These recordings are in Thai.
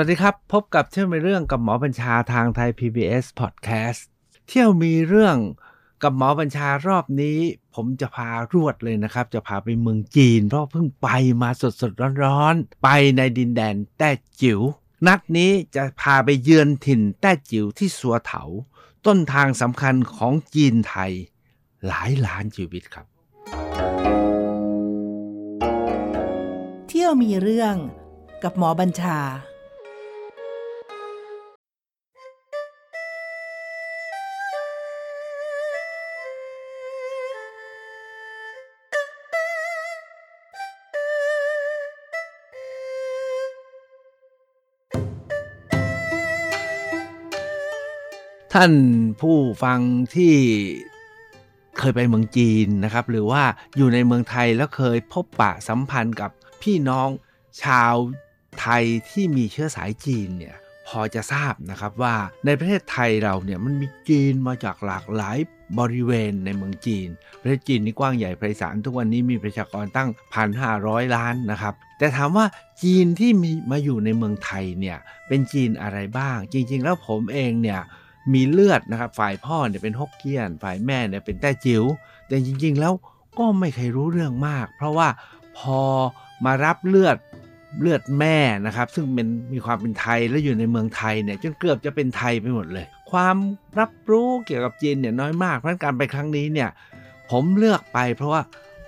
วัสดีครับ พบกับเที่ยวมีเรื่องกับหมอบัญชาทางไทย PBS Podcast เที่ยวมีเรื่องกับหมอบัญชารอบนี้ ผมจะพารวดเลยนะครับ จะพาไปเมืองจีน เพราะเพิ่งไปมาสดสดร้อนๆ ไปในดินแดนแต้จิ๋วนัดนี้จะพาไปเยือนถิ่นแต้จิ๋วที่สัวเถา ต้นทางสำคัญของจีนไทย หลายล้านชีวิตครับ เที่ยวมีเรื่องกับหมอบัญชา ท่านผู้ฟังที่เคยไปเมืองจีนนะครับ หรือว่าอยู่ในเมืองไทยแล้วเคยพบปะสัมพันธ์กับพี่น้องชาวไทยที่มีเชื้อสายจีนเนี่ยพอจะทราบนะครับว่าในประเทศไทยเราเนี่ยมันมีจีนมาจากหลากหลายบริเวณในเมืองจีน ประเทศจีนนี่กว้างใหญ่ไพศาลทุกวันนี้มีประชากรตั้ง 1,500 ล้านนะครับ แต่ถามว่าจีนที่มีมาอยู่ในเมืองไทยเนี่ยเป็นจีนอะไรบ้าง จริง ๆ แล้วผมเองเนี่ย มีเลือดนะครับ ฝ่ายพ่อเนี่ยเป็นฮกเกี้ยน ฝ่ายแม่เนี่ยเป็นแต้จิ๋ว แต่จริง ๆ แล้วก็ไม่เคยรู้เรื่องมาก เพราะว่าพอมารับเลือดเลือดแม่นะครับ ซึ่งเป็นมีความเป็นไทยและอยู่ในเมืองไทยเนี่ยจนเกือบจะเป็นไทยไปหมดเลย ความรับรู้เกี่ยวกับจีนเนี่ยน้อยมากเพราะฉะนั้นการไปครั้งนี้เนี่ยผมเลือกไปเพราะว่า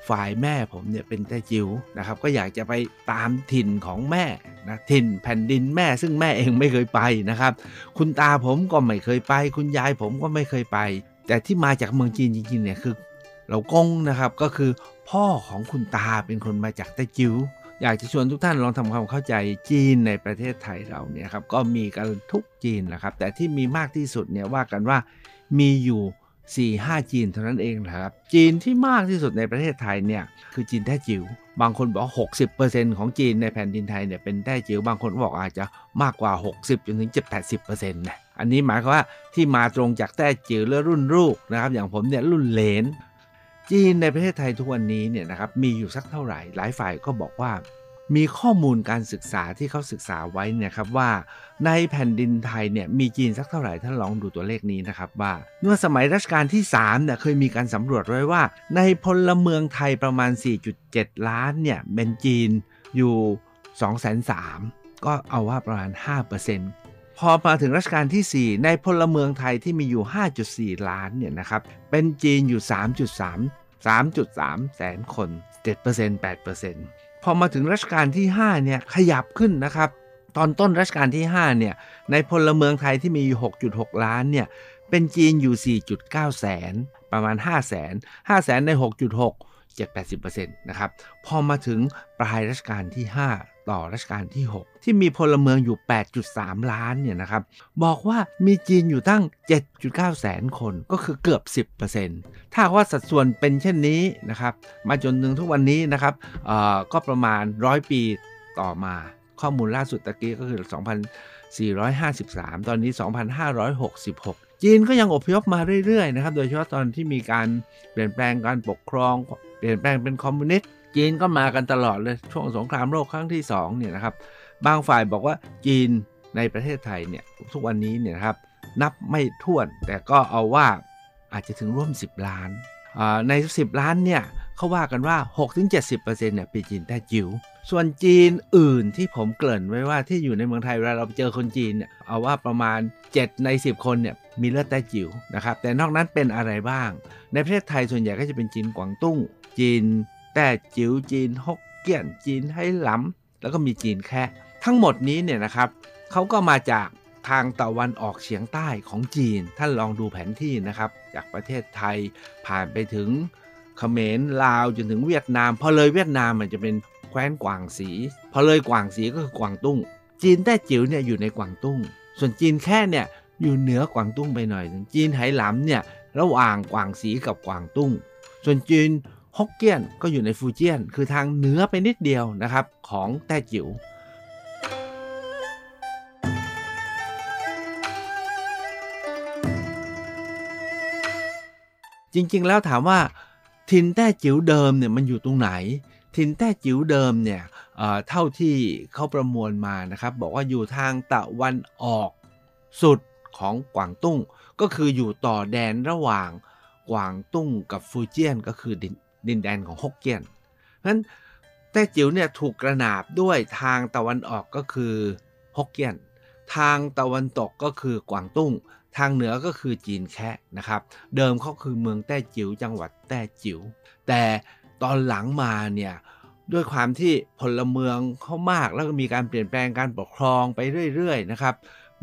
ฝ่ายแม่ผมเนี่ยเป็นแต้จิ๋วนะครับ ก็อยากจะไปตามถิ่นของแม่นะถิ่นแผ่นดินแม่ซึ่งแม่เองไม่เคยไปนะครับ คุณตาผมก็ไม่เคยไป คุณยายผมก็ไม่เคยไป แต่ที่มาจากเมืองจีนจริงๆเนี่ยคือเรากงนะครับก็คือพ่อของคุณตาเป็นคนมาจากแต้จิ๋วอยากจะชวนทุกท่านลองทำความเข้าใจจีนในประเทศไทยเราเนี่ยครับก็มีกันทุกจีนนะครับแต่ที่มีมากที่สุดเนี่ยว่ากันว่ามีอยู่ 4 5 จีนเท่านั้นเองนะครับ จีนที่มากที่สุดในประเทศไทยเนี่ยคือจีนแต้จิ๋วบางคนบอก 60%ของจีนในแผ่นดินไทยเนี่ยเป็นแต้จิ๋วบางคนบอกอาจจะมากกว่า 60จนถึง70%นะอันนี้หมายความว่าที่มาตรงจากแต้จิ๋วและรุ่นลูกนะครับ อย่างผมเนี่ยรุ่นเลนจีนในประเทศไทยทุกวันนี้เนี่ยนะครับมีอยู่สักเท่าไหร่ หลายฝ่ายก็บอกว่า มีข้อมูลการศึกษาที่เขาศึกษาไว้เนี่ยครับว่า ในแผ่นดินไทยเนี่ยมีจีนสักเท่าไหร่ท่านลองดูตัวเลขนี้นะครับว่าเมื่อสมัยรัชกาลที่3เนี่ยเคยมีการสำรวจไว้ว่า ในพลเมืองไทยประมาณ 4.7 ล้านเนี่ยเป็นจีนอยู่ 203ก็เอาว่าประมาณ 5%พอมาถึงรัชกาลที่ 4 ในพลเมืองไทยที่มีอยู่ 5.4 ล้านเนี่ยนะครับเป็นจีนอยู่ 3.3 3.3 แสนคน 7% 8% อมาถึงรัชกาลที่5เนี่ยขยับขึ้นนะครับ ตอนต้นรัชกาลที่5เนี่ยในพลเมืองไทยที่มี 6.6 ล้านเนี่ยเป็นจีนอยู่ 4.9 แสน ประมาณ 5 แสน 5 แสนใน 6.6 7-80%นะครับ พอมาถึงปลายรัชกาลที่ 5 ต่อรัชกาลที่ 6 ที่มีพลเมืองอยู่ 8.3 ล้านเนี่ยนะครับบอกว่ามีจีนอยู่ตั้ง 7.9 แสนคนก็คือเกือบ 10%ถ้าว่าสัดส่วนเป็นเช่นนี้นะครับมาจนถึงทุกวันนี้นะครับก็ประมาณ 100 ปีต่อมาข้อมูลล่าสุดตะกี้ก็คือ 2,453 ตอนนี้ 2,566 จีนก็ยังอพยพมาเรื่อยๆนะครับ โดยเฉพาะตอนที่มีการเปลี่ยนแปลงการปกครอง เปลี่ยนแปลงเป็นคอมมิวนิสต์ จีนก็มากันตลอดเลยช่วงสงครามโลกครั้งที่2เนี่ยนะครับบางฝ่ายบอกว่าจีนในประเทศไทยเนี่ยทุกวันนี้เนี่ยครับนับไม่ถ้วน แต่ก็เอาว่าอาจจะถึงร่วม 10 ล้าน ใน 10 ล้านเนี่ยเขาว่ากันว่า 6-70%เนี่ยเป็นจีนแต้จิ๋วส่วนจีนอื่นที่ผมเกริ่นไว้ว่าที่อยู่ในเมืองไทยเวลาเราเจอคนจีนเนี่ยเอาว่าประมาณ 7 ใน 10 คนเนี่ยมีเลือดแต้จิ๋วนะครับแต่นอกนั้นเป็นอะไรบ้าง ในประเทศไทยส่วนใหญ่ก็จะเป็นจีนกวางตุ้ง จีน แต้จิ๋วจีนฮกเกี้ยนจีนไหหลำแล้วก็มีจีนแค่ ทั้งหมดนี้เนี่ยนะครับเขาก็มาจากทางตะวันออกเฉียงใต้ของจีน ท่านลองดูแผนที่นะครับ จากประเทศไทยผ่านไปถึงเขมรลาวจนถึงเวียดนาม พอเลยเวียดนามมันจะเป็นแคว้นกวางสี พอเลยกวางสีก็คือกวางตุ้ง จีนแต้จิ๋วเนี่ยอยู่ในกวางตุ้ง ส่วนจีนแค่เนี่ยอยู่เหนือกวางตุ้งไปหน่อย จีนไหหลำเนี่ยระหว่างกวางสีกับกวางตุ้ง ส่วนจีน ฮกเกี้ยนก็อยู่ในฟูเจียน คือทางเหนือไปนิดเดียวนะครับของแต้จิ๋วจริงๆ แล้วถามว่าทินแต้จิ๋วเดิมเนี่ยมันอยู่ตรงไหน ทินแต้จิ๋วเดิมเนี่ยเท่าที่เขาประมวลมานะครับ บอกว่าอยู่ทางตะวันออกสุดของกวางตุ้ง ก็คืออยู่ต่อแดนระหว่างกวางตุ้งกับฟูเจียนก็คือ ดินแดนของฮกเกี้ยน เพราะฉะนั้นแต้จิ๋วเนี่ยถูกกระนาบด้วยทางตะวันออกก็คือฮกเกี้ยน ทางตะวันตกก็คือกวางตุ้ง ทางเหนือก็คือจีนแคะนะครับ เดิมเขาคือเมืองแต้จิ๋วจังหวัดแต้จิ๋ว แต่ตอนหลังมาเนี่ยด้วยความที่พลเมืองเขามากแล้วก็มีการเปลี่ยนแปลงการปกครองไปเรื่อยๆนะครับ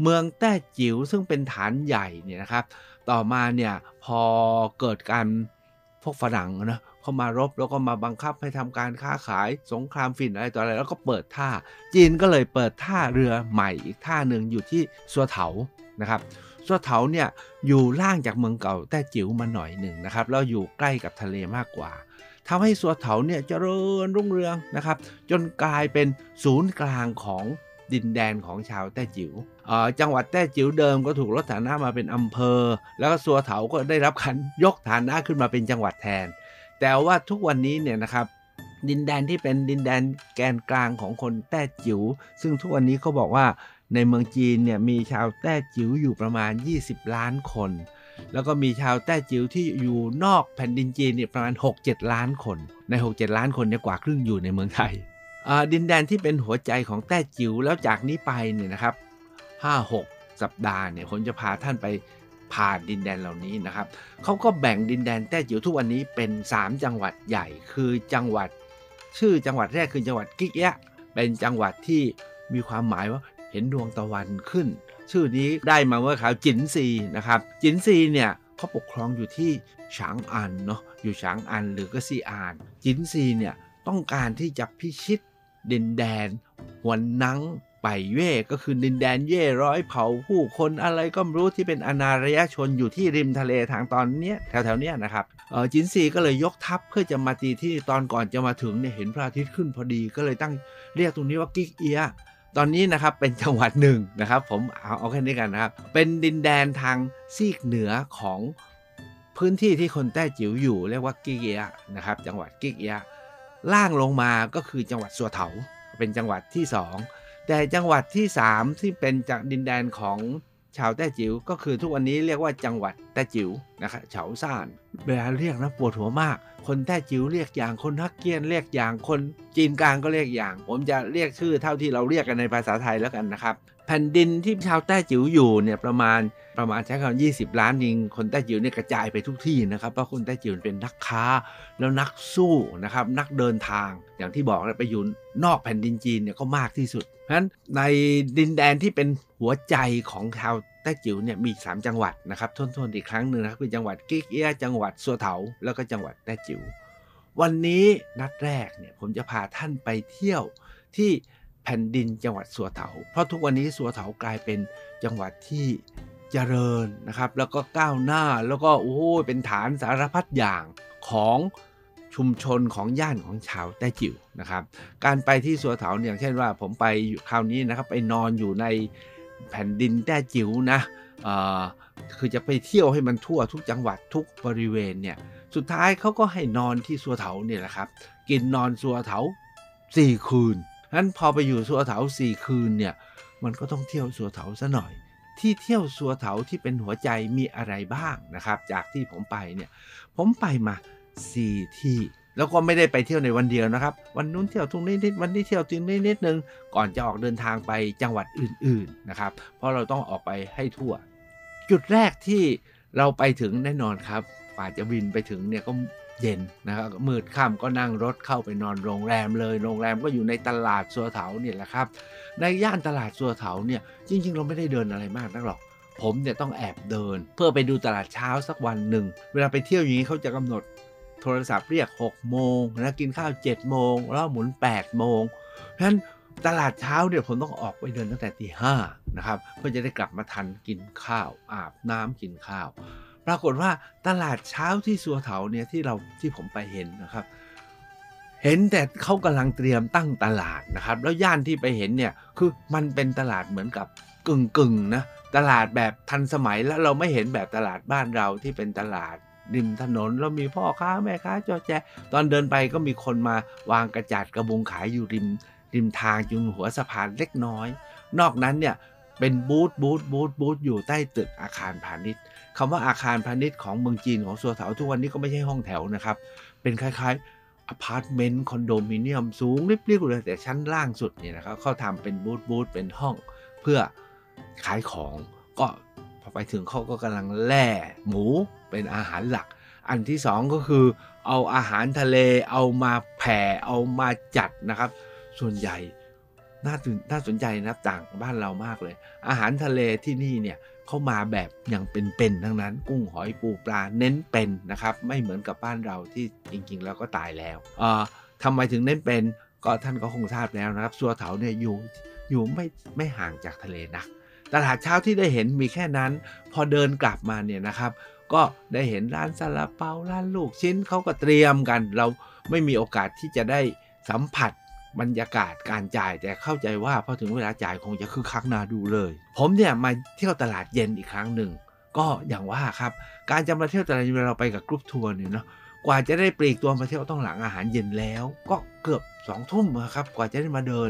เมืองแต้จิ๋วซึ่งเป็นฐานใหญ่เนี่ยนะครับ ต่อมาเนี่ยพอเกิดการพวกฝรั่งนะ เขามารบแล้วก็มาบังคับให้ทำการค้าขายสงครามฝิ่นอะไรต่ออะไร แล้วก็เปิดท่า จีนก็เลยเปิดท่าเรือใหม่อีกท่าหนึ่งอยู่ที่สัวเถานะครับสัวเถาเนี่ยอยู่ล่างจากเมืองเก่าแต้จิ๋วมาหน่อยหนึ่งนะครับแล้วอยู่ใกล้กับทะเลมากกว่าทำให้สัวเถาเนี่ยเจริญรุ่งเรืองนะครับ จนกลายเป็นศูนย์กลางของดินแดนของชาวแต้จิว๋วจังหวัดแต้จิ๋วเดิมก็ถูกลดฐานะมาเป็นอำเภอ แล้วก็สัวเถาก็ได้รับการยกฐานะขึ้นมาเป็นจังหวัดแทน แต่ว่าทุกวันนี้เนี่ยนะครับดินแดนที่เป็นดินแดนแกนกลางของคนแต้จิว๋วซึ่งทุกวันนี้เขาบอกว่าในเมืองจีนเนี่ยมีชาวแต้จิ๋วอยู่ประมาณ 20 ล้านคน แล้วก็มีชาวแต้จิ๋วที่อยู่นอกแผ่นดินจีนเนี่ยประมาณ 6-7 ล้านคน ใน 6-7 ล้านคนเนี่ยกว่าครึ่งอยู่ในเมืองไทยดินแดนที่เป็นหัวใจของแต้จิ๋วแล้วจากนี้ไปเนี่ยนะครับ5-6 สัปดาห์เนี่ยผมจะพาท่านไป ผ่านดินแดนเหล่านี้นะครับเขาก็แบ่งดินแดนแต้จิ๋วทุกวันนี้เป็น 3 จังหวัดใหญ่ คือจังหวัด ชื่อจังหวัดแรกคือจังหวัดกิกยะ เป็นจังหวัดที่มีความหมายว่าเห็นดวงตะวันขึ้น ชื่อนี้ได้มาเมื่อคราวจินซีนะครับจินซีเนี่ยเขาปกครองอยู่ที่ฉางอันเนาะอยู่ฉางอันหรือก็ซีอานจินซีเนี่ยต้องการที่จะพิชิตดินแดนหวนนัง ไปเย่ก็คือดินแดนเย่ร้อยเผ่าผู้คนอะไรก็ไม่รู้ที่เป็นอนาระยะชนอยู่ที่ริมทะเลทางตอนเนี้ยแถวๆเนี้ยนะครับเออจินซีก็เลยยกทัพเพื่อจะมาตีที่ตอนก่อนจะมาถึงเนี่ยเห็นพระอาทิตย์ขึ้นพอดีก็เลยตั้งเรียกตรงนี้ว่ากิกเอียตอนนี้นะครับเป็นจังหวัดหนึ่งนะครับ ผมเอาเอาแค่นี้กันนะครับ เป็นดินแดนทางซีกเหนือของพื้นที่ที่คนแต้จิ๋วอยู่เรียกว่ากิกเกียนะครับ จังหวัดกิกเกียล่างลงมาก็คือจังหวัดสัวเถาเป็นจังหวัดที่ 2 แต่จังหวัดที่ 3 ที่เป็นจากดินแดนของ ชาวแต้จิ๋วก็คือทุกวันนี้เรียกว่าจังหวัดแต้จิ๋วนะครับเฉาซ่านเวลาเรียกนะปวดหัวมาก คนแต้จิ๋วเรียกอย่างคนฮักเกี้ยนเรียกอย่างคนจีนกลางก็เรียกอย่าง ผมจะเรียกชื่อเท่าที่เราเรียกกันในภาษาไทยแล้วกันนะครับ แผ่นดินที่ชาวแต้จิ๋วอยู่เนี่ยประมาณประมาณใช้คำยี่สิบล้านยิงคนแต้จิ๋วเนี่ยกระจายไปทุกที่นะครับเพราะคนแต้จิ๋วเป็นนักค้าแล้วนักสู้นะครับนักเดินทางอย่างที่บอกไปอยู่นอกแผ่นดินจีนเนี่ยก็มากที่สุดเพราะฉะนั้นในดินแดนที่เป็น หัวใจของชาวแต้จิ๋วเนี่ยมี 3 จังหวัดนะครับทวนๆอีกครั้งหนึ่งนะครับคือจังหวัดกิ๊กเอียจังหวัดสัวเถาแล้วก็จังหวัดแต้จิ๋ววันนี้นัดแรกเนี่ยผมจะพาท่านไปเที่ยวที่แผ่นดินจังหวัดสัวเถา เพราะทุกวันนี้สัวเถากลายเป็นจังหวัดที่เจริญนะครับ แล้วก็ก้าวหน้าแล้วก็โอ้เป็นฐานสารพัดอย่างของชุมชนของย่านของชาวแต้จิ๋วนะครับ การไปที่สัวเถาอย่างเช่นว่าผมไปคราวนี้นะครับไปนอนอยู่ใน แผ่นดินแต้จิ๋วนะคือจะไปเที่ยวให้มันทั่วทุกจังหวัดทุกบริเวณเนี่ยสุดท้ายเขาก็ให้นอนที่สัวเถาเนี่ยแหละครับ กินนอนสัวเถาสี่คืนนั้นพอไปอยู่สัวเถาสี่คืนเนี่ยมันก็ต้องเที่ยวสัวเถาซะหน่อย ที่เที่ยวสัวเถาที่เป็นหัวใจมีอะไรบ้างนะครับ จากที่ผมไปเนี่ยผมไปมาสี่ที่ แล้วก็ไม่ได้ไปเที่ยวในวันเดียวนะครับ วันนู้นเที่ยวตรงนี้นิดวันนี้เที่ยวตรงนี้นิดนึงก่อนจะออกเดินทางไปจังหวัดอื่นๆนะครับ เพราะเราต้องออกไปให้ทั่ว จุดแรกที่เราไปถึงแน่นอนครับกว่าจะบินไปถึงเนี่ยก็เย็นนะครับมืดค่ำก็นั่งรถเข้าไปนอนโรงแรมเลย โรงแรมก็อยู่ในตลาดสัวเถาเนี่ยแหละครับ ในย่านตลาดสัวเถาเนี่ยจริง ๆ เราไม่ได้เดินอะไรมากนักหรอก ผมเนี่ยต้องแอบเดิน เพื่อไปดูตลาดเช้าสักวันหนึ่ง เวลาไปเที่ยวอย่างนี้เขาจะกำหนด โทรศัพท์เรียก 6 โมงนะกินข้าว 7 โมง แล้วหมุน 8 โมงเพราะฉะนั้นตลาดเช้าเนี่ยผมต้องออกไปเดินตั้งแต่ตีห้านะครับเพื่อจะได้กลับมาทันกินข้าวอาบน้ำกินข้าว ปรากฏว่าตลาดเช้าที่สัวเถาเนี่ยที่เราที่ผมไปเห็นนะครับ เห็นแต่เขากำลังเตรียมตั้งตลาดนะครับ แล้วย่านที่ไปเห็นเนี่ยคือมันเป็นตลาดเหมือนกับกึ่งกึ่งนะตลาดแบบทันสมัยแล้วเราไม่เห็นแบบตลาดบ้านเราที่เป็นตลาด ริมถนน แล้วมีพ่อค้าแม่ค้าจอแจ ตอนเดินไปก็มีคนมาวางกระจาดกระบุงขายอยู่ริมริมทางจุงหัวสะพานเล็กน้อย นอกนั้นเนี่ยเป็นบูธบูธบูธบูธอยู่ใต้ตึกอาคารพาณิชย์คำว่าอาคารพาณิชย์ของเมืองจีนของสัวเถาทุกวันนี้ก็ไม่ใช่ห้องแถวนะครับ เป็นคล้ายๆอพาร์ตเมนต์คอนโดมิเนียมสูงริบๆเลยแต่ชั้นล่างสุดเนี่ยนะครับเขาทำเป็นบูธบูธเป็นห้องเพื่อขายของก็ ไปถึงเขาก็กำลังแล่หมูเป็นอาหารหลัก อันที่สองก็คือเอาอาหารทะเลเอามาแผ่เอามาจัดนะครับ ส่วนใหญ่น่าตื่นน่าสนใจนะต่างบ้านเรามากเลย อาหารทะเลที่นี่เนี่ยเขามาแบบอย่างเป็นๆทั้งนั้น กุ้งหอยปูปลาเน้นเป็นนะครับ ไม่เหมือนกับบ้านเราที่จริงๆ แล้วก็ตายแล้วเอ่อทำไมถึงเน้นเป็นก็ท่านก็คงทราบแล้วนะครับสัวเถาเนี่ยอยู่อยู่ไม่ไม่ห่างจากทะเลนัก ตลาดเช้าที่ได้เห็นมีแค่นั้น พอเดินกลับมาเนี่ยนะครับ ก็ได้เห็นร้านซาลาเปาร้านลูกชิ้นเขาก็เตรียมกัน เราไม่มีโอกาสที่จะได้สัมผัสบรรยากาศการจ่ายแต่เข้าใจว่าพอถึงเวลาจ่ายคงจะคึกคักนาดูเลย ผมเนี่ยมาเที่ยวตลาดเย็นอีกครั้งหนึ่งก็อย่างว่าครับ การจะมาเที่ยวตลาดเย็นเราไปกับกรุ๊ปทัวร์เนี่ยเนาะกว่าจะได้ปลีกตัวมาเที่ยวต้องหลังอาหารเย็นแล้ว ก็เกือบสองทุ่มครับ กว่าจะได้มาเดิน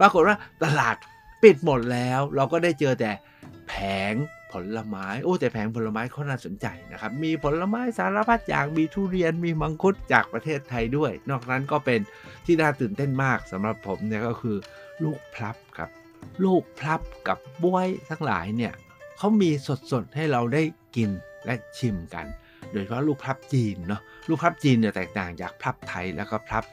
ปรากฏว่าตลาด ปิดหมดแล้วเราก็ได้เจอแต่แผงผลไม้โอ้แต่แผงผลไม้เขาน่าสนใจนะครับมีผลไม้สารพัดอย่างมีทุเรียนมีมังคุดจากประเทศไทยด้วย นอกนั้นก็เป็นที่น่าตื่นเต้นมากสำหรับผมเนี่ยก็คือลูกพลับครับ ลูกพลับกับบวยทั้งหลายเนี่ยเขามีสดๆให้เราได้กินและชิมกัน โดยเฉพาะลูกพลับจีนเนาะลูกพลับจีนเนี่ยแตกต่างจากพลับไทยแล้วก็พลับ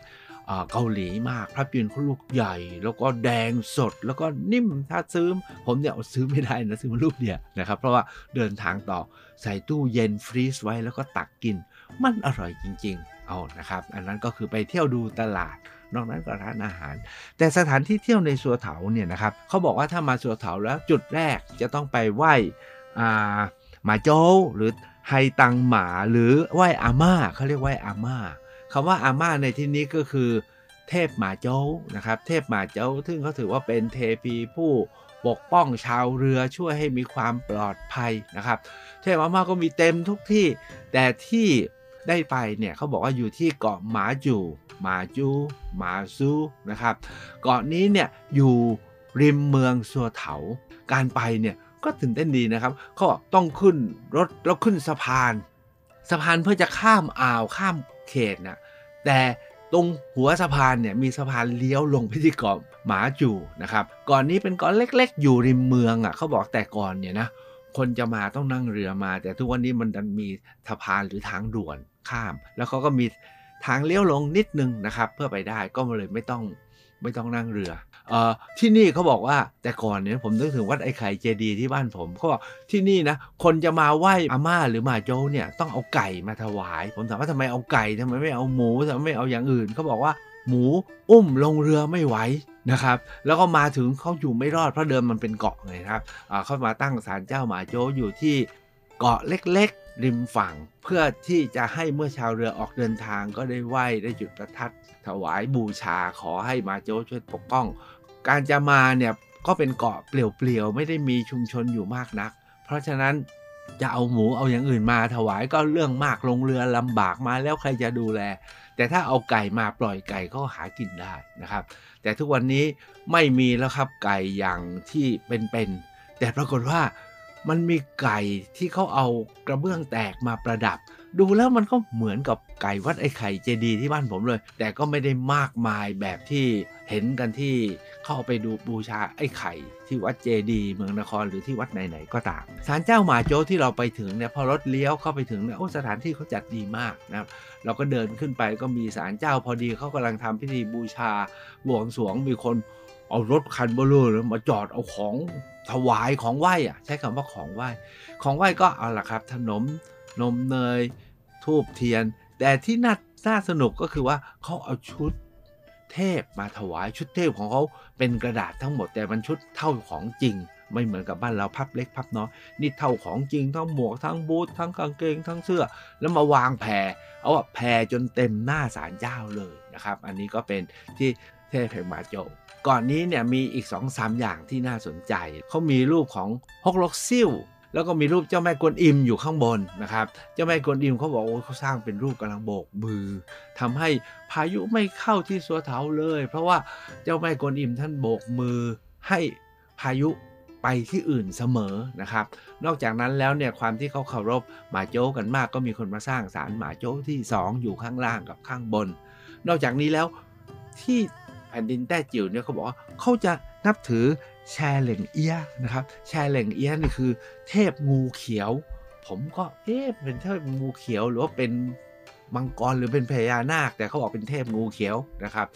เกาหลีมากพระจีนเขาลูกใหญ่ แล้วก็แดงสดแล้วก็นิ่มถ้าซื้อผมเนี่ยซื้อไม่ได้นะซื้อมาลูกเดียวนะครับ เพราะว่าเดินทางต่อใส่ตู้เย็นฟรีซไว้แล้วก็ตักกิน มันอร่อยจริง ๆ เอานะครับ อันนั้นก็คือไปเที่ยวดูตลาดนอกนั้นก็ร้านอาหาร แต่สถานที่เที่ยวในสัวเถาเนี่ยนะครับเขาบอกว่าถ้ามาสัวเถาแล้วจุดแรกจะต้องไปไหว้หมาโจ้หรือไฮตังหมาหรือไหว้อาม่าเขาเรียกไหว้อาม่า คำว่าอาม่าในที่นี้ก็คือ เทพหมาเจ้านะครับ เทพหมาเจ้าซึ่งเขาถือว่าเป็นเทพีผู้ปกป้องชาวเรือช่วยให้มีความปลอดภัยนะครับ เทพอาม่าก็มีเต็มทุกที่ แต่ที่ได้ไปเนี่ยเขาบอกว่าอยู่ที่เกาะหมาจูหมาจูหมาซูนะครับ เกาะนี้เนี่ยอยู่ริมเมืองสัวเถา การไปเนี่ยก็ตื่นเต้นดีนะครับเขาต้องขึ้นรถแล้วขึ้นสะพาน สะพานเพื่อจะข้ามอ่าวข้าม เขตนะแต่ตรงหัวสะพานเนี่ยมีสะพานเลี้ยวลงไปที่เกาะหมาจูนะครับก่อนนี้เป็นเกาะเล็กๆ อยู่ริมเมืองอะเขาบอกแต่ก่อนเนี่ยนะคนจะมาต้องนั่งเรือมา แต่ทุกวันนี้มันดันมีสะพานหรือทางด่วนข้าม แล้วเขาก็มีทางเลี้ยวลงนิดนึงนะครับ เพื่อไปได้ก็เลยไม่ต้อง ไม่ต้องนั่งเรือเอ่อที่นี่เขาบอกว่าแต่ก่อนเนี่ยผมนึกถึงวัดไอ้ไข่เจดีที่บ้านผมเขาบอกที่นี่นะคนจะมาไหว้อาม่าหรือมาโจเนี่ยต้องเอาไก่มาถวาย ผมถามว่าทำไมเอาไก่ทำไมไม่เอาหมูทำไมไม่เอาอย่างอื่นเขาบอกว่าหมูอุ้มลงเรือไม่ไหวนะครับ แล้วก็มาถึงเขาอยู่ไม่รอดเพราะเดิมมันเป็นเกาะไงครับเขามาตั้งศาลเจ้าหมาโจอยู่ที่เกาะเล็ก ริมฝั่ง เพื่อที่จะให้เมื่อชาวเรือออกเดินทางก็ได้ไหว้ได้จุดประทัด ถวายบูชาขอให้มาโจช่วยปกป้อง การจะมาเนี่ยก็เป็นเกาะเปลี่ยวๆไม่ได้มีชุมชนอยู่มากนัก เพราะฉะนั้นจะเอาหมูเอาอย่างอื่นมาถวายก็เรื่องมากลงเรือลำบากมาแล้วใครจะดูแล แต่ถ้าเอาไก่มาปล่อยไก่ก็หากินได้นะครับ แต่ทุกวันนี้ไม่มีแล้วครับไก่อย่างที่เป็นๆแต่ปรากฏว่า มันมีไก่ที่เขาเอากระเบื้องแตกมาประดับ ดูแล้วมันก็เหมือนกับไก่วัดไอ้ไข่เจดีที่บ้านผมเลย แต่ก็ไม่ได้มากมายแบบที่เห็นกันที่เข้าไปดูบูชาไอ้ไข่ที่วัดเจดีเมืองนครหรือที่วัดไหนๆก็ตามศาลเจ้าหมาโจ้ที่เราไปถึงเนี่ยพอรถเลี้ยวเข้าไปถึงเนี่ยโอ้สถานที่เขาจัดดีมากนะครับเราก็เดินขึ้นไปก็มีศาลเจ้าพอดีเขากำลังทำพิธีบูชาบวงสรวงมีคน เอารถคันเบลอมาจอดเอาของถวายของไหว้อะใช้คำว่าของไหว้ ของไหว้ก็เอาล่ะครับขนมนมเนยทูบเทียน แต่ที่น่าน่าสนุกก็คือว่าเขาเอาชุดเทพมาถวายชุดเทพของเขาเป็นกระดาษทั้งหมดแต่มันชุดเท่าของจริง ไม่เหมือนกับบ้านเราพับเล็กพับน้อยนี่เท่าของจริงทั้งหมวกทั้งบูททั้งกางเกงทั้งเสื้อ แล้วมาวางแผ่เอาแผ่จนเต็มหน้าศาลเจ้าเลยนะครับ อันนี้ก็เป็นที่ เทพแห่งมาโจก่อนนี้เนี่ยมีอีก2อสอย่างที่น่าสนใจ เขามีรูปของฮกลกซิ่วแล้วก็มีรูปเจ้าแม่กวนอิมอยู่ข้างบนนะครับ เจ้าแม่กวนอิมเขาบอกโอ้เขาสร้างเป็นรูปกำลังโบกมือทำให้พายุไม่เข้าที่สัวเถาเลย เพราะว่าเจ้าแม่กวนอิมท่านโบกมือให้พายุไปที่อื่นเสมอนะครับ นอกจากนั้นแล้วเนี่ยความที่เขาเคารพหมาโจ้กันมากก็มีคนมาสร้างศาลหมาโจ้ที่ 2 อยู่ข้างล่างกับข้างบน นอกจากนี้แล้วที่ แผ่นดินแต้จิ๋วเนี่ยเขาบอกว่าเขาจะนับถือแชร์เหล่งเอียนะครับ แชร์เหล่งเอียนี่คือ เทพงูเขียว ผมก็เอ๊ะเป็นเทพงูเขียวหรือว่าเป็นมังกรหรือเป็นพญานาค แต่เขาบอกเป็นเทพงูเขียวนะครับ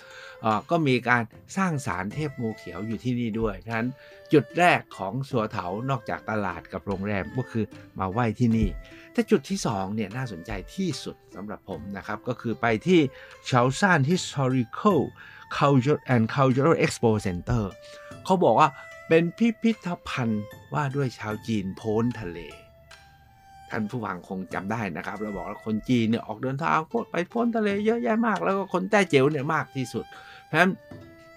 ก็มีการสร้างสารเทพงูเขียวอยู่ที่นี่ด้วยฉะนั้นจุดแรกของสัวเถานอกจากตลาดกับโรงแรมก็คือมาไหว้ที่นี่ แต่จุดที่2เนี่ยน่าสนใจที่สุดสำหรับผมนะครับ ก็คือไปที่เฉาซาน Historical Culture and Cultural Expo Center เขาบอกว่าเป็นพิพิธภัณฑ์ว่าด้วยชาวจีนโพ้นทะเล ท่านผู้ฟังคงจำได้นะครับ เราบอกว่าคนจีนเนี่ยออกเดินทางไปพ้นทะเลเยอะแยะมาก แล้วก็คนแต้เจ๋วเนี่ยมากที่สุด เพราะฉะนั้น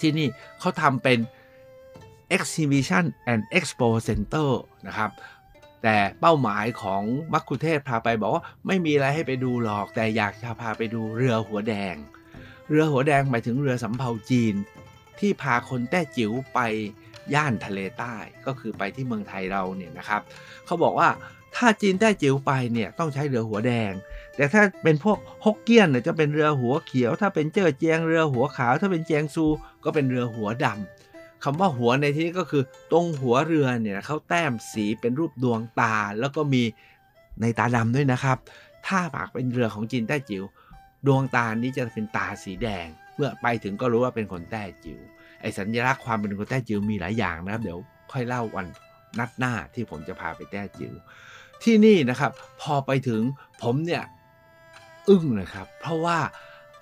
ที่นี่เขาทำเป็น Exhibition and Expo Center นะครับแต่เป้าหมายของมักคุเทศพาไปบอกว่าไม่มีอะไรให้ไปดูหรอก แต่อยากจะพาไปดูเรือหัวแดง เรือหัวแดงหมายถึงเรือสำเภาจีน ที่พาคนแต้จิ๋วไปย่านทะเลใต้ก็คือไปที่เมืองไทยเราเนี่ยนะครับเขาบอกว่าถ้าจีนแต้จิ๋วไปเนี่ยต้องใช้เรือหัวแดง แต่ถ้าเป็นพวกฮกเกี้ยนเนี่ยจะเป็นเรือหัวเขียว ถ้าเป็นเจ้อเจียงเรือหัวขาว ถ้าเป็นเจียงซูก็เป็นเรือหัวดำคำว่าหัวในที่นี้ก็คือ ตรงหัวเรือเนี่ยเขาแต้มสีเป็นรูปดวงตา แล้วก็มีในตาดำด้วยนะครับ ถ้าปากเป็นเรือของจีนแต้จิ๋ว ดวงตานี้จะเป็นตาสีแดง เมื่อไปถึงก็รู้ว่าเป็นคนแต้จิ๋วไอสัญลักษณ์ความเป็นคนแต้จิ๋วมีหลายอย่างนะครับ เดี๋ยวค่อยเล่าวันนัดหน้าที่ผมจะพาไปแต้จิ๋วที่นี่นะครับ พอไปถึงผมเนี่ยอึ้งเลยครับ เพราะว่า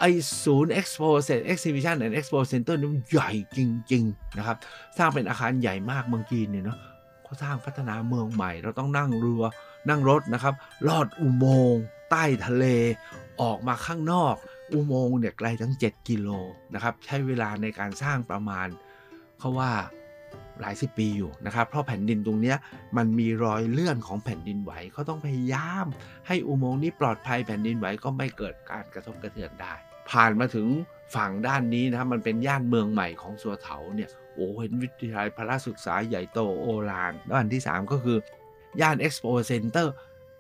ไอศูนย์ Expo Exhibition and Expo Center นี่ใหญ่จริง ๆ นะครับ สร้างเป็นอาคารใหญ่มากเมืองจีนเนี่ยเนาะเขาสร้างพัฒนาเมืองใหม่ เราต้องนั่งเรือนั่งรถนะครับ ลอดอุโมงค์ใต้ทะเล ออกมาข้างนอก อุโมงค์เนี่ยไกลทั้ง 7 กิโลนะครับใช้เวลาในการสร้างประมาณเขาว่าหลายสิบปีอยู่นะครับเพราะแผ่นดินตรงนี้มันมีรอยเลื่อนของแผ่นดินไหวเขาต้องพยายามให้อุโมงค์นี้ปลอดภัยแผ่นดินไหวก็ไม่เกิดการกระทบกระเทือนได้ ผ่านมาถึงฝั่งด้านนี้นะครับมันเป็นย่านเมืองใหม่ของสัวเถาเนี่ยโอ้เห็นวิทยาลัยพระศึกษาใหญ่โตโอฬารด้านที่ 3 ก็คือย่านเอ็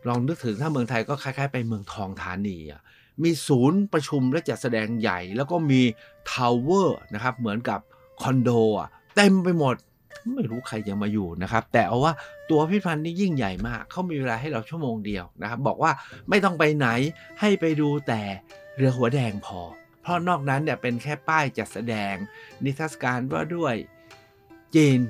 ลองนึกถึงถ้าเมืองไทยก็คล้ายๆ ไปเมืองทองธานีอะมีศูนย์ประชุมและจัดแสดงใหญ่ แล้วก็มี tower นะครับเหมือนกับคอนโดอะเต็มไปหมดไม่รู้ใครจะมาอยู่นะครับ แต่เอาว่าตัวพิพิธภัณฑ์นี่ยิ่งใหญ่มาก เขามีเวลาให้เราชั่วโมงเดียวนะครับ บอกว่าไม่ต้องไปไหนให้ไปดูแต่เรือหัวแดงพอ เพราะนอกนั้นเนี่ยเป็นแค่ป้ายจัดแสดงนิทรรศการว่าด้วยจีน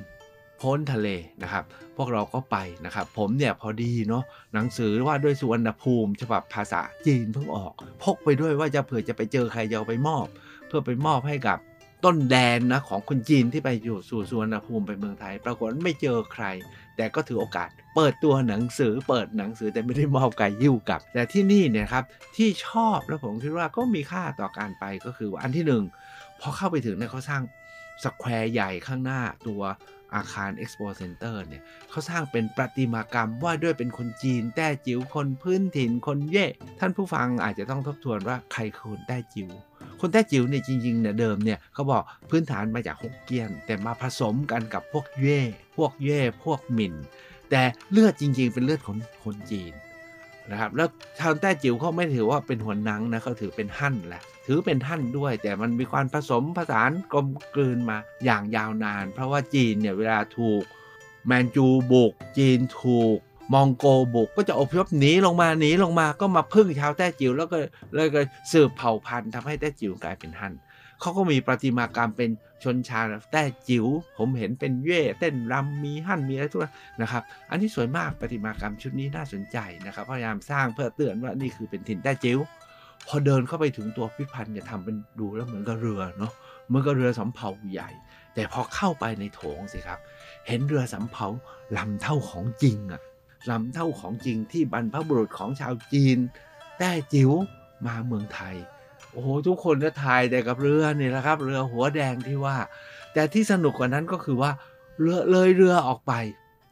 โพ้นทะเลนะครับ พวกเราก็ไปนะครับ ผมเนี่ยพอดีเนาะหนังสือว่าด้วยสุวรรณภูมิ ฉบับภาษาจีนเพิ่งออก พกไปด้วยว่าจะเผื่อจะไปเจอใครจะเอาไปมอบ เพื่อไปมอบให้กับต้นแดนนะของคนจีนที่ไปอยู่สู่สุวรรณภูมิไปเมืองไทย ปรากฏไม่เจอใคร แต่ก็ถือโอกาส เปิดตัวหนังสือเปิดหนังสือแต่ไม่ได้มอบไก่ยิ้วกับ แต่ที่นี่เนี่ยครับที่ชอบแล้วผมคิดว่าก็มีค่าต่อการไปก็คือว่าอันที่หนึ่งพอเข้าไปถึงเนี่ยเขาสร้างสแควร์ใหญ่ข้างหน้าตัว อาคาร Expo Center เนี่ยเขาสร้างเป็นประติมากรรมว่าด้วยเป็นคนจีนแต้จิ๋วคนพื้นถิ่นคนเย่ท่านผู้ฟังอาจจะต้องทบทวนว่าใครคือคนแต้จิ๋วคนแต้จิ๋วเนี่ยจริงๆเนี่ยเดิมเนี่ยเขาบอกพื้นฐานมาจากฮกเกี้ยน แต่มาผสมกันกับพวกเย่พวกเย่พวกหมินแต่เลือดจริงๆ เป็นเลือดของคนจีน นะครับแล้วชาวแต้จิ๋วเขาไม่ถือว่าเป็นหัวหนังนะเขาถือเป็นหั่นแหละถือเป็นท่านด้วย แต่มันมีความผสมผสานกลมกลืนมาอย่างยาวนาน เพราะว่าจีนเนี่ยเวลาถูกแมนจูบุก จีนถูกมองโกบุกก็จะอพยพหนีลงมาหนีลงมาก็มาพึ่งชาวแต้จิ๋วแล้วก็เลยก็สืบเผ่าพันธุ์ทำให้แต้จิ๋วกลายเป็นท่าน เขาก็มีประติมากรรมเป็นชนชาแต้จิ๋วผมเห็นเป็นเย่เต้นรำมีหั่นมีอะไรทุกนะครับ อันนี้สวยมากประติมากรรมชุดนี้น่าสนใจนะครับพยายามสร้างเพื่อเตือนว่านี่คือเป็นถิ่นแต้จิ๋วพอเดินเข้าไปถึงตัวพิพิธภัณฑ์เนี่ยทำเป็นดูแล้วเหมือนกับเรือเนาะเหมือนกับเรือสำเภาใหญ่ แต่พอเข้าไปในโถงสิครับ เห็นเรือสำเภาลำเท่าของจริงอะลำเท่าของจริงที่บรรพบุรุษของชาวจีน แต้จิ๋วมาเมืองไทย โอ้โหทุกคนจะถ่ายแต่กับเรือนี่ยนะครับ เรือหัวแดงที่ว่า แต่ที่สนุกกว่านั้นก็คือว่าเรือเลยเรือออกไป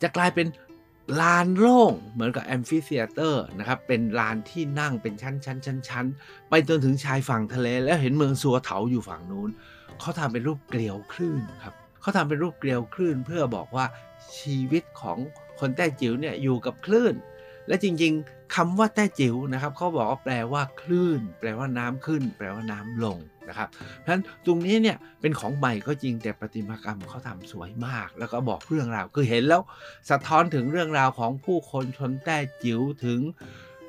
จะกลายเป็นลานโล่งเหมือนกับ amphitheater นะครับ เป็นลานที่นั่งเป็นชั้นชั้นชั้นชั้นไปจนถึงชายฝั่งทะเล แล้วเห็นเมืองซัวเถาอยู่ฝั่งนู้นเขาทำเป็นรูปเกลียวคลื่นครับเขาทำเป็นรูปเกลียวคลื่นเพื่อบอกว่าชีวิตของคนแต้จิ๋วเนี่ยอยู่กับคลื่น และจริงๆคำว่าแต้จิ๋วนะครับเขาบอกว่าแปลว่าคลื่น แปลว่าน้ำขึ้น แปลว่าน้ำลงนะครับเพราะฉะนั้นตรงนี้เนี่ยเป็นของใหม่ก็จริงแต่ประติมากรรมเขาทำสวยมาก แล้วก็บอกเรื่องราวคือเห็นแล้วสะท้อนถึงเรื่องราวของผู้คนชนแต้จิ๋วถึง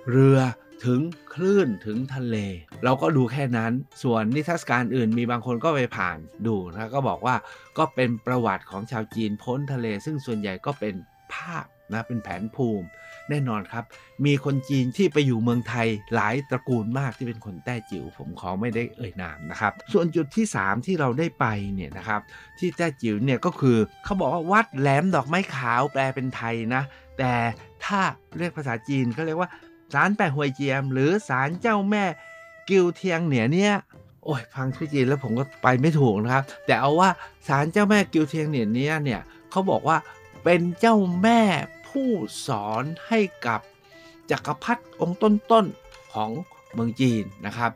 เรือถึงคลื่นถึงทะเล เราก็ดูแค่นั้นส่วนนิทรรศการอื่นมีบางคนก็ไปผ่านดูนะก็บอกว่าก็เป็นประวัติของชาวจีนพ้นทะเล ซึ่งส่วนใหญ่ก็เป็นภาพนะเป็นแผนภูมิ แน่นอนครับ มีคนจีนที่ไปอยู่เมืองไทยหลายตระกูลมากที่เป็นคนแต้จิ๋วผมขอไม่ได้เอ่ยนามนะครับ ส่วนจุดที่ 3 ที่เราได้ไปเนี่ยนะครับที่แต้จิ๋วเนี่ยก็คือเขาบอกว่าวัดแหลมดอกไม้ขาวแปลเป็นไทยนะ แต่ถ้าเรียกภาษาจีนก็เรียกว่าศาลแปะหวยเจียม หรือศาลเจ้าแม่กิวเทียงเหนียเนี่ยโอ้ยฟังชื่อจีนแล้วผมก็ไปไม่ถูกนะครับ แต่เอาว่าศาลเจ้าแม่กิวเทียงเหนียเนี่ยเนี่ยเขาบอกว่าเป็นเจ้าแม่ ผู้สอนให้กับจักรพรรดิองค์ต้นๆของเมืองจีนนะครับ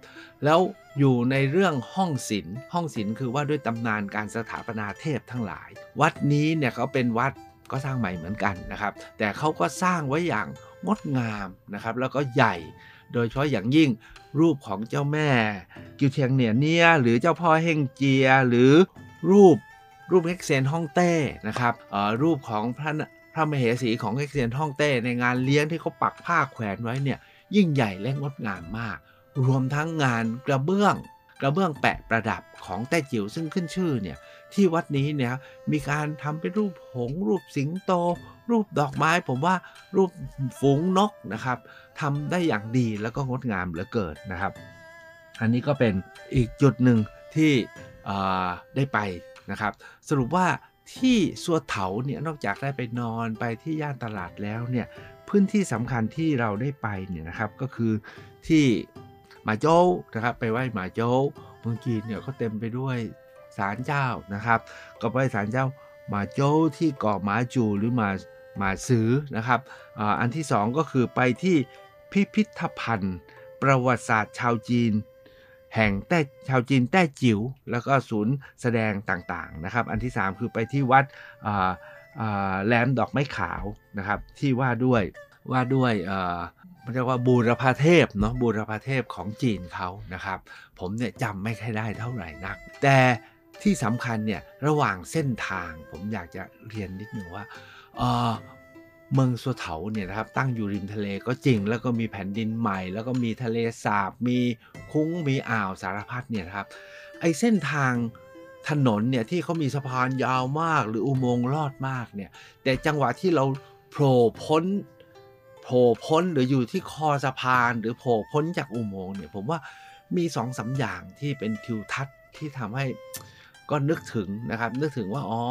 แล้วอยู่ในเรื่องห้องศิลป์ห้องศิลป์คือว่าด้วยตำนานการสถาปนาเทพทั้งหลาย วัดนี้เนี่ยเขาเป็นวัดก็สร้างใหม่เหมือนกันนะครับ แต่เขาก็สร้างไว้อย่างงดงามนะครับ แล้วก็ใหญ่โดยเฉพาะอย่างยิ่งรูปของเจ้าแม่ กิวเทียงเหนียเนียหรือเจ้าพ่อเฮงเจีย หรือรูปรูปเฮกเซนฮ่องเต้นะครับรูปของพระ ระมเหสีของเฮกเซนฮ่องเต้ในงานเลี้ยงที่เขาปักผ้าแขวนไว้เนี่ยยิ่งใหญ่และงดงามมาก รวมทั้งงานกระเบื้อง กระเบื้องแปะประดับของแต้จิ๋วซึ่งขึ้นชื่อเนี่ยที่วัดนี้เนี่ยมีการทำเป็นรูปหงรูปสิงโต รูปดอกไม้ ผมว่ารูปฝูงนกนะครับทำได้อย่างดีแล้วก็งดงามเหลือเกินนะครับ อันนี้ก็เป็นอีกจุดหนึ่งที่ได้ไปนะครับ สรุปว่า ที่สัวเถาเนี่ยนอกจากได้ไปนอนไปที่ย่านตลาดแล้วเนี่ยพื้นที่สำคัญที่เราได้ไปเนี่ยนะครับก็คือที่หมาโจ้นะครับไปไหว้หมาโจ้เมืองจีนเนี่ยก็เต็มไปด้วยศาลเจ้านะครับก็ไปศาลเจ้าหมาโจ้ที่เกาะหมาจูหรือหมาหมาซื้อนะครับออันที่สองก็คือไปที่พิพิธภัณฑ์ ประวัติศาสตร์ชาวจีน แห่งแต้ชาวจีนแต้จิ๋วแล้วก็ศูนย์แสดงต่างๆนะครับ อันที่ 3 คือไปที่วัดแหลมดอกไม้ขาวนะครับที่ว่าด้วยว่าด้วยเรียกว่าบูรพาเทพเนาะบูรพาเทพของจีนเขานะครับ ผมเนี่ยจำไม่ค่อยได้เท่าไหร่นัก แต่ที่สำคัญเนี่ยระหว่างเส้นทางผมอยากจะเรียนนิดหนึ่งว่า เมืองสัวเถาเนี่ยนะครับตั้งอยู่ริมทะเลก็จริง แล้วก็มีแผ่นดินใหม่ แล้วก็มีทะเลสาบ มีคุ้งมีอ่าวสารพัดเนี่ยครับไอเส้นทางถนนเนี่ยที่เขามีสะพานยาวมากหรืออุโมงค์ลอดมากเนี่ยแต่จังหวะที่เราโผล่พ้นโผล่พ้นหรืออยู่ที่คอสะพานหรือโผล่พ้นจากอุโมงค์เนี่ยผมว่ามีสองสาอย่างที่เป็นทิวทัศน์ที่ทำให้ก็นึกถึงนะครับนึกถึงว่าอ๋อ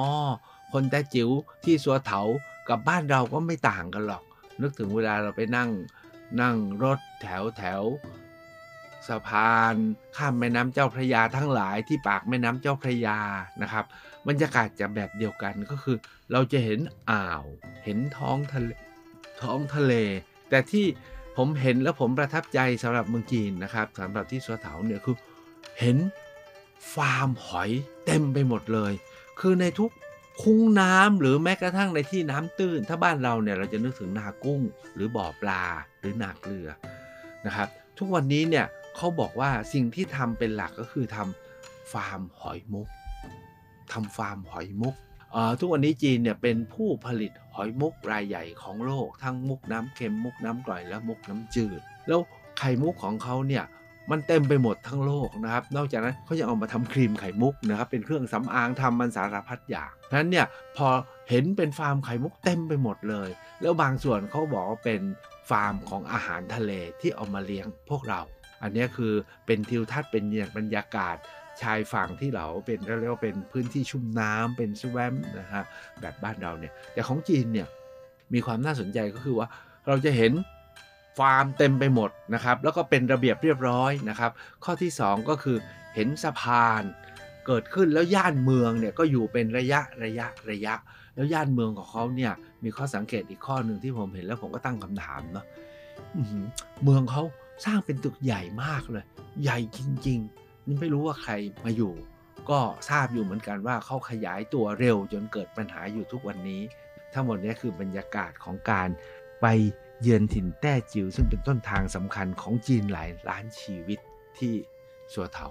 คนแต่จิ๋วที่สัวเถา กับบ้านเราก็ไม่ต่างกันหรอก นึกถึงเวลาเราไปนั่งนั่งรถแถวแถวสะพานข้ามแม่น้ำเจ้าพระยาทั้งหลายที่ปากแม่น้ำเจ้าพระยานะครับบรรยากาศจะแบบเดียวกันก็คือ เราจะเห็นอ่าว เห็นท้องทะเลท้องทะเล แต่ที่ผมเห็นแล้วผมประทับใจสำหรับเมืองจีนนะครับสำหรับที่สัวเถาเนี่ยคือเห็นฟาร์มหอยเต็มไปหมดเลย คือในทุก คุ้งน้ำหรือแม้กระทั่งในที่น้ำตื้น ถ้าบ้านเราเนี่ยเราจะนึกถึงนากุ้ง หรือบ่อปลาหรือนาเกลือนะครับทุกวันนี้เนี่ยเขาบอกว่าสิ่งที่ทำเป็นหลักก็คือทำฟาร์มหอยมุกทำฟาร์มหอยมุกทุกวันนี้จีนเนี่ยเป็นผู้ผลิตหอยมุกรายใหญ่ของโลก ทั้งมุกน้ำเค็มมุกน้ำกร่อยและมุกน้ำจืด แล้วไข่มุกของเขาเนี่ย มันเต็มไปหมดทั้งโลกนะครับ นอกจากนั้นเขายังเอามาทำครีมไข่มุกนะครับ เป็นเครื่องสำอางทำมันสารพัดอย่างนั้นเนี่ยพอเห็นเป็นฟาร์มไข่มุกเต็มไปหมดเลย แล้วบางส่วนเขาบอกว่าเป็นฟาร์มของอาหารทะเลที่เอามาเลี้ยงพวกเรา อันนี้คือเป็นทิวทัศน์เป็นบรรยากาศชายฝั่งที่เราเป็นเรียกว่าเป็นพื้นที่ชุ่มน้ำเป็นสวมนะฮะแบบบ้านเราเนี่ยแต่ของจีนเนี่ยมีความน่าสนใจก็คือว่าเราจะเห็น ฟาร์มเต็มไปหมดนะครับแล้วก็เป็นระเบียบเรียบร้อยนะครับ ข้อที่ 2 ก็คือเห็นสะพานเกิดขึ้นแล้วย่านเมืองเนี่ยก็อยู่เป็นระยะระยะระยะ แล้วย่านเมืองของเขาเนี่ยมีข้อสังเกตอีกข้อหนึ่งที่ผมเห็นแล้วผมก็ตั้งคำถามเนาะเมืองเขาสร้างเป็นตึกใหญ่มากเลย ใหญ่จริงๆนี่ไม่รู้ว่าใครมาอยู่ ก็ทราบอยู่เหมือนกันว่าเขาขยายตัวเร็วจนเกิดปัญหาอยู่ทุกวันนี้ ทั้งหมดนี้คือบรรยากาศของการไป เยือนถิ่นแต้จิ๋วซึ่งเป็นต้นทางสำคัญของจีนหลายล้านชีวิตที่สัวเถา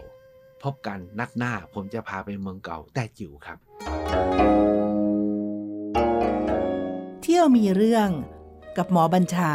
พบกันนัดหน้าผมจะพาไปเมืองเก่าแต้จิ๋วครับ เที่ยวมีเรื่องกับหมอบัญชา